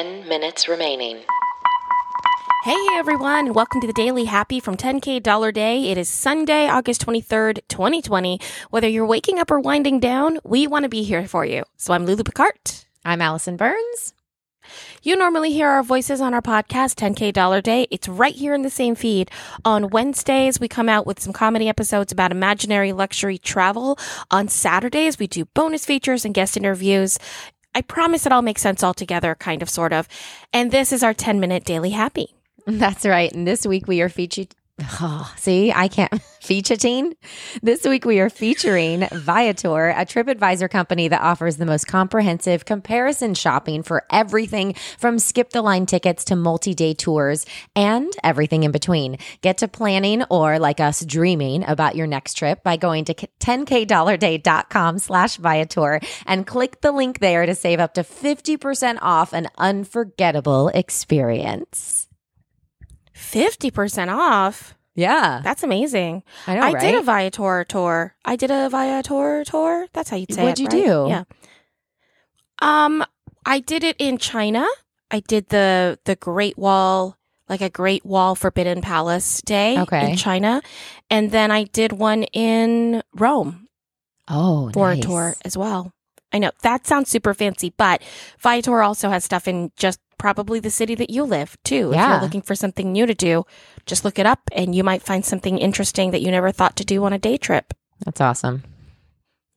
10 minutes remaining. Hey everyone, and welcome to the Daily Happy from 10K Dollar Day. It is Sunday, August 23rd, 2020. Whether you're waking up or winding down, we want to be here for you. So I'm Lulu Picard. I'm Allison Burns. You normally hear our voices on our podcast, 10K Dollar Day. It's right here in the same feed. On Wednesdays, we come out with some comedy episodes about imaginary luxury travel. On Saturdays, we do bonus features and guest interviews. I promise it all makes sense all together, kind of, sort of. And this is our 10 minute Daily Happy. That's right. And this week we are featured. Oh, see, I can't feature featuring. This week we are featuring Viator, a TripAdvisor company that offers the most comprehensive comparison shopping for everything from skip the line tickets to multi-day tours and everything in between. Get to planning or like us dreaming about your next trip by going to 10kdollarday.com slash Viator and click the link there to save up to 50% off an unforgettable experience. 50% off. Yeah. That's amazing. I know, I right? did a Viator tour. I did a Viator tour. That's how you'd say it. What'd it. you right? do? Yeah. Um, I did it in China. I did the the Great Wall, like a Great Wall Forbidden Palace day Okay. in China, and then I did one in Rome Oh, for nice. a tour as well. I know that sounds super fancy, but Viator also has stuff in just probably the city that you live too. Yeah. If you're looking for something new to do, just look it up and you might find something interesting that you never thought to do on a day trip. That's awesome.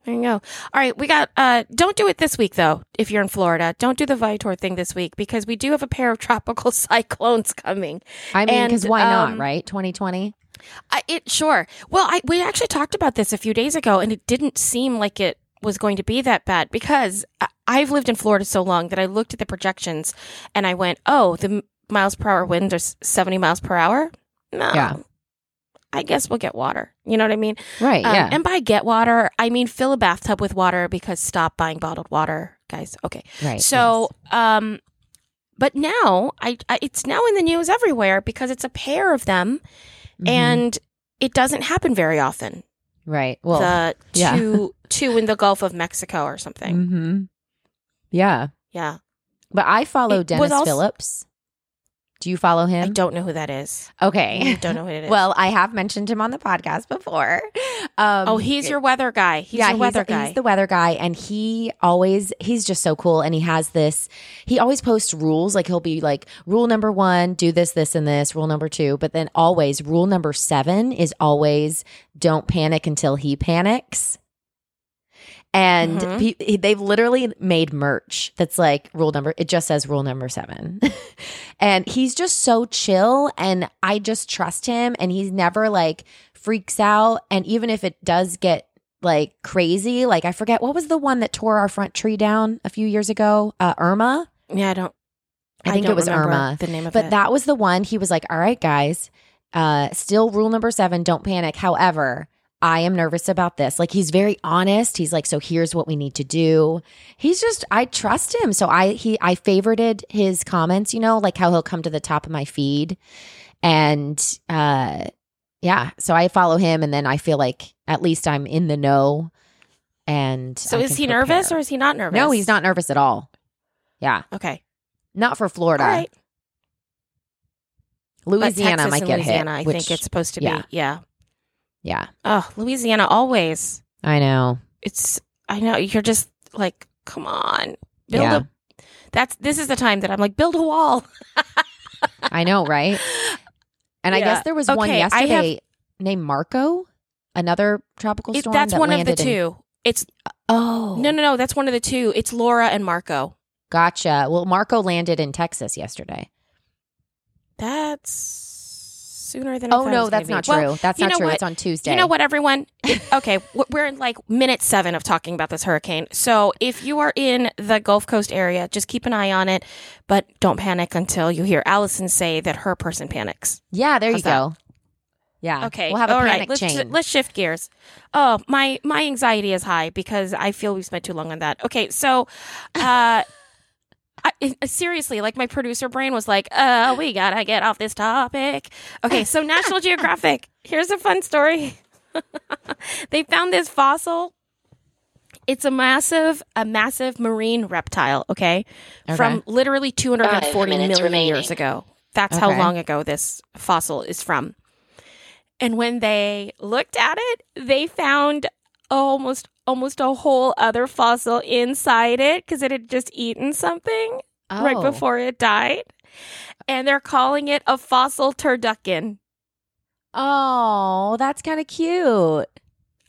There you go. All right, we got uh don't do it this week though if you're in Florida. Don't do the Viator thing this week because we do have a pair of tropical cyclones coming. I mean, because why um, not, right? 2020. I, it sure. Well, I we actually talked about this a few days ago, and it didn't seem like it was going to be that bad because I've lived in Florida so long that I looked at the projections and I went, "Oh, the miles per hour winds are seventy miles per hour." No, Yeah. I guess we'll get water. You know what I mean? Right. Um, yeah. And by get water, I mean fill a bathtub with water because stop buying bottled water, guys. Okay. right. So, um, but now I, I it's now in the news everywhere because it's a pair of them, yes. Mhm. and it doesn't happen very often. Right. Well, the yeah. two two in the Gulf of Mexico or something. hmm yeah. Yeah, But I follow It Denis also- Phillips. Do you follow him? I don't know who that is. Okay. I don't know who it is. Well, I have mentioned him on the podcast before. Um, oh, he's your weather guy. He's yeah, your weather he's, guy. he's the weather guy, and he always he's just so cool. And he has this. He always posts rules. Like he'll be like, rule number one, do this, this, and this. Rule number two, but then always rule number seven is always don't panic until he panics. And Mhm. pe- they've literally made merch that's like rule number. It just says rule number seven, and he's just so chill. And I just trust him, and he's never like freaks out. And even if it does get like crazy. Like I forget what was the one that tore our front tree down a few years ago? Uh, Irma. yeah, I don't. I think don't it was Irma. The name of But it. that was the one. He was like, "All right, guys, uh, still rule number seven: don't panic." However. I am nervous about this. Like he's very honest. He's like, so here's what we need to do. He's just, I trust him. So I, he, I favorited his comments, you know, like how he'll come to the top of my feed. And, uh, yeah, so I follow him and then I feel like at least I'm in the know. And so I is he nervous or is he not nervous? No, he's not nervous at all. Yeah, Okay. not for Florida. Right. Louisiana might get Louisiana, hit. I think it's supposed to yeah. be. Yeah. Yeah, Oh, Louisiana always. I know. It's. I know you're just like, come on, build Yeah. a. That's this is the time that I'm like, build a wall. I know, right? And I guess there was one Okay, have- yesterday named Marco, another tropical It- storm. that's that one of the landed in- two. It's oh, no, no, no. That's one of the two. It's Laura and Marco. gotcha. Well, Marco landed in Texas yesterday. That's sooner than. Oh no, that's not be. Well, true. that's not true. what? It's on Tuesday. You know what, everyone? okay, we're in like minute seven of talking about this hurricane. So if you are in the Gulf Coast area, just keep an eye on it, but don't panic until you hear Allison say that her person panics. Yeah, there How's you that? go. Yeah. Okay, We'll have a all right, panic let's, chain. let's shift gears. Oh, my my anxiety is high because I feel we spent too long on that. Okay, so. uh I, seriously, like my producer brain was like, "Uh, we gotta get off this topic." Okay, so National Geographic. Here's a fun story. they found this fossil It's a massive, a massive marine reptile. Okay, from literally 240 Five minutes years ago. That's how long ago this fossil is from. And when they looked at it, they found almost almost a whole other fossil inside it because it had just eaten something right Oh. before it died. And they're calling it a fossil turducken. Oh, that's kind of cute.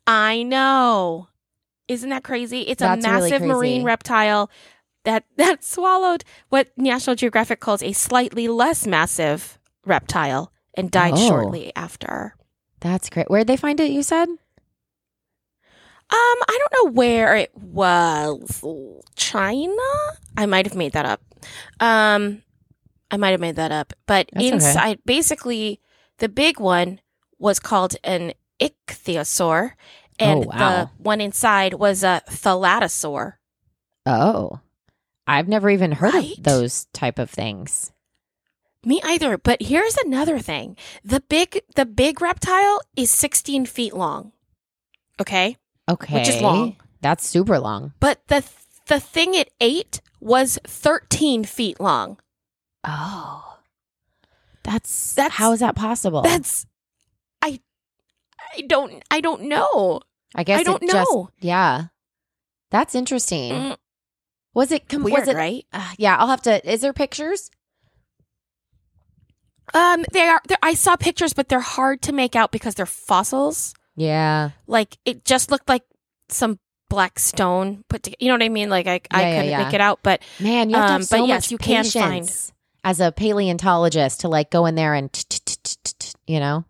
I know. Isn't that crazy? It's That's a really massive marine reptile that that swallowed what National Geographic calls a slightly less massive reptile and died Oh. shortly after. That's great. Where'd they find it? You said. Um, I don't know where it was. China? I might have made that up. Um, I might have made that up. But That's okay. inside, basically, the big one was called an ichthyosaur, and Oh, wow. the one inside was a thalattosaur. Oh, I've never even heard Right? of those type of things. Me either. But here's another thing: the big, the big reptile is 16 feet long. Okay, Okay, Which is long. That's super long. but the the thing it ate was 13 feet long. Oh, that's That's- how is that possible? That's I I don't I don't know. I guess I don't it just- know. yeah, that's interesting. Mm, Was it? Com- Weird, was it? right? Uh, yeah, I'll have to. Is there pictures? Um they are I saw pictures but they're hard to make out because they're fossils. Yeah. Like it just looked like some black stone put together. You know what I mean? Like I I Yeah, yeah, couldn't yeah. make it out, but Man, you have Um, have so but yes, much you can patience as a paleontologist to like go in there and you know.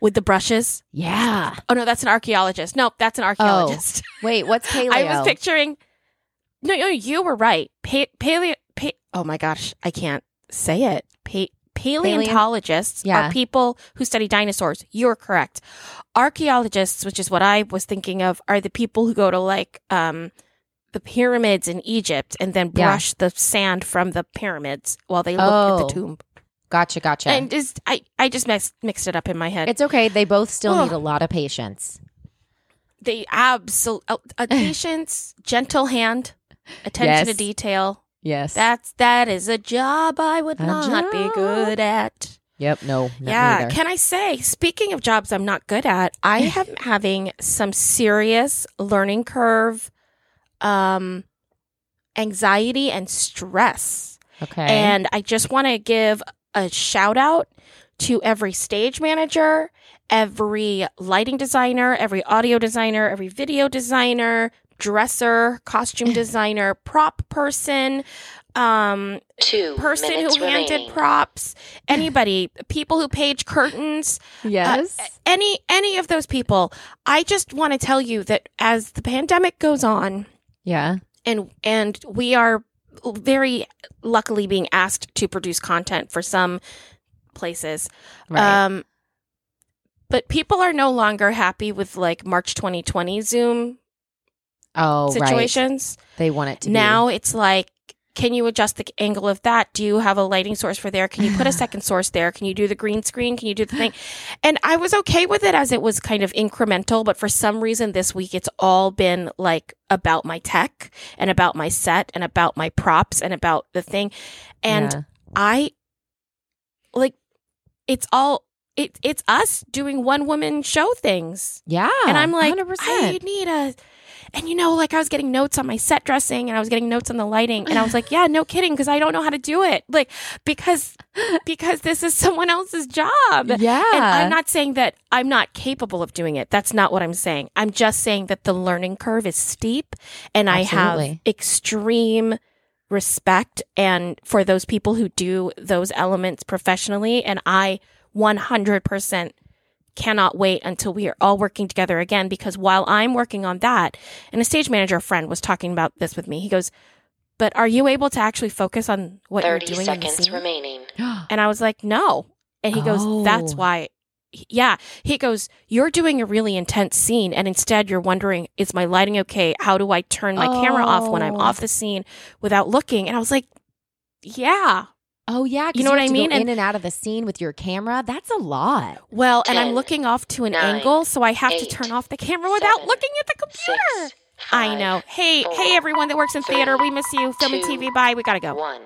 with the brushes. Yeah. Oh no, that's an archaeologist. No, that's an archaeologist. Wait, what's paleo? I was picturing. No, no, you were right. Pa- paleo. Pa- oh my gosh, I can't say it. Pa- paleontologists Yeah. are people who study dinosaurs. You're correct. Archaeologists, which is what I was thinking of, are the people who go to like um, the pyramids in Egypt and then Yeah. brush the sand from the pyramids while they look at Oh. the tomb. Gotcha, gotcha. And just I, I just mixed mixed it up in my head. it's okay. They both still Oh. need a lot of patience. they absolutely a patience, gentle hand, attention to detail. Yes. That's that is a job I would A not be good at. yep. No. Not yeah, can I say? Speaking of jobs I'm not good at, I am having some serious learning curve, um, anxiety and stress, okay. and I just want to give a shout out to every stage manager, every lighting designer, every audio designer, every video designer, dresser, costume designer, prop person, um, Two person minutes who handed remaining. props, anybody, people who page curtains, yes. any any of those people. I just want to tell you that as the pandemic goes on, yeah. and and we are very luckily being asked to produce content for some places. Right. Um but people are no longer happy with like March 2020 Zoom oh, right. situations. They want it to be. Now it's like can you adjust the angle of that? Do you have a lighting source for there? Can you put a second source there? Can you do the green screen? Can you do the thing? And I was okay with it as it was kind of incremental, but for some reason this week it's all been like about my tech and about my set and about my props and about the thing. And Yeah. I like it's all it, it's us doing one woman show things. yeah. and I'm like, 100%. I need a and you know, like I was getting notes on my set dressing and I was getting notes on the lighting and I was like, yeah, no kidding, because I don't know how to do it. Like because because this is someone else's job. yeah. And I'm not saying that I'm not capable of doing it. That's not what I'm saying. I'm just saying that the learning curve is steep and I have extreme respect and for those people who do those elements professionally and I 100% cannot wait until we are all working together again because while I'm working on that and a stage manager friend was talking about this with me he goes but are you able to actually focus on what you're 30 doing in the seconds scene? remaining. And I was like, no. And he goes, that's Oh. why. Yeah. He goes, you're doing a really intense scene. And instead, you're wondering, is my lighting okay? How do I turn my camera off when I'm Oh. off the scene without looking? And I was like, yeah. Oh yeah, You know what have I to go mean? And- in and out of the scene with your camera. That's a lot. Well, and I'm looking off to an nine, angle. So I have to turn off the camera without seven, looking at the computer. Six, I know. Hey, four, hey, everyone that works in theater, we miss you. Film and two, TV, bye. We gotta go. One.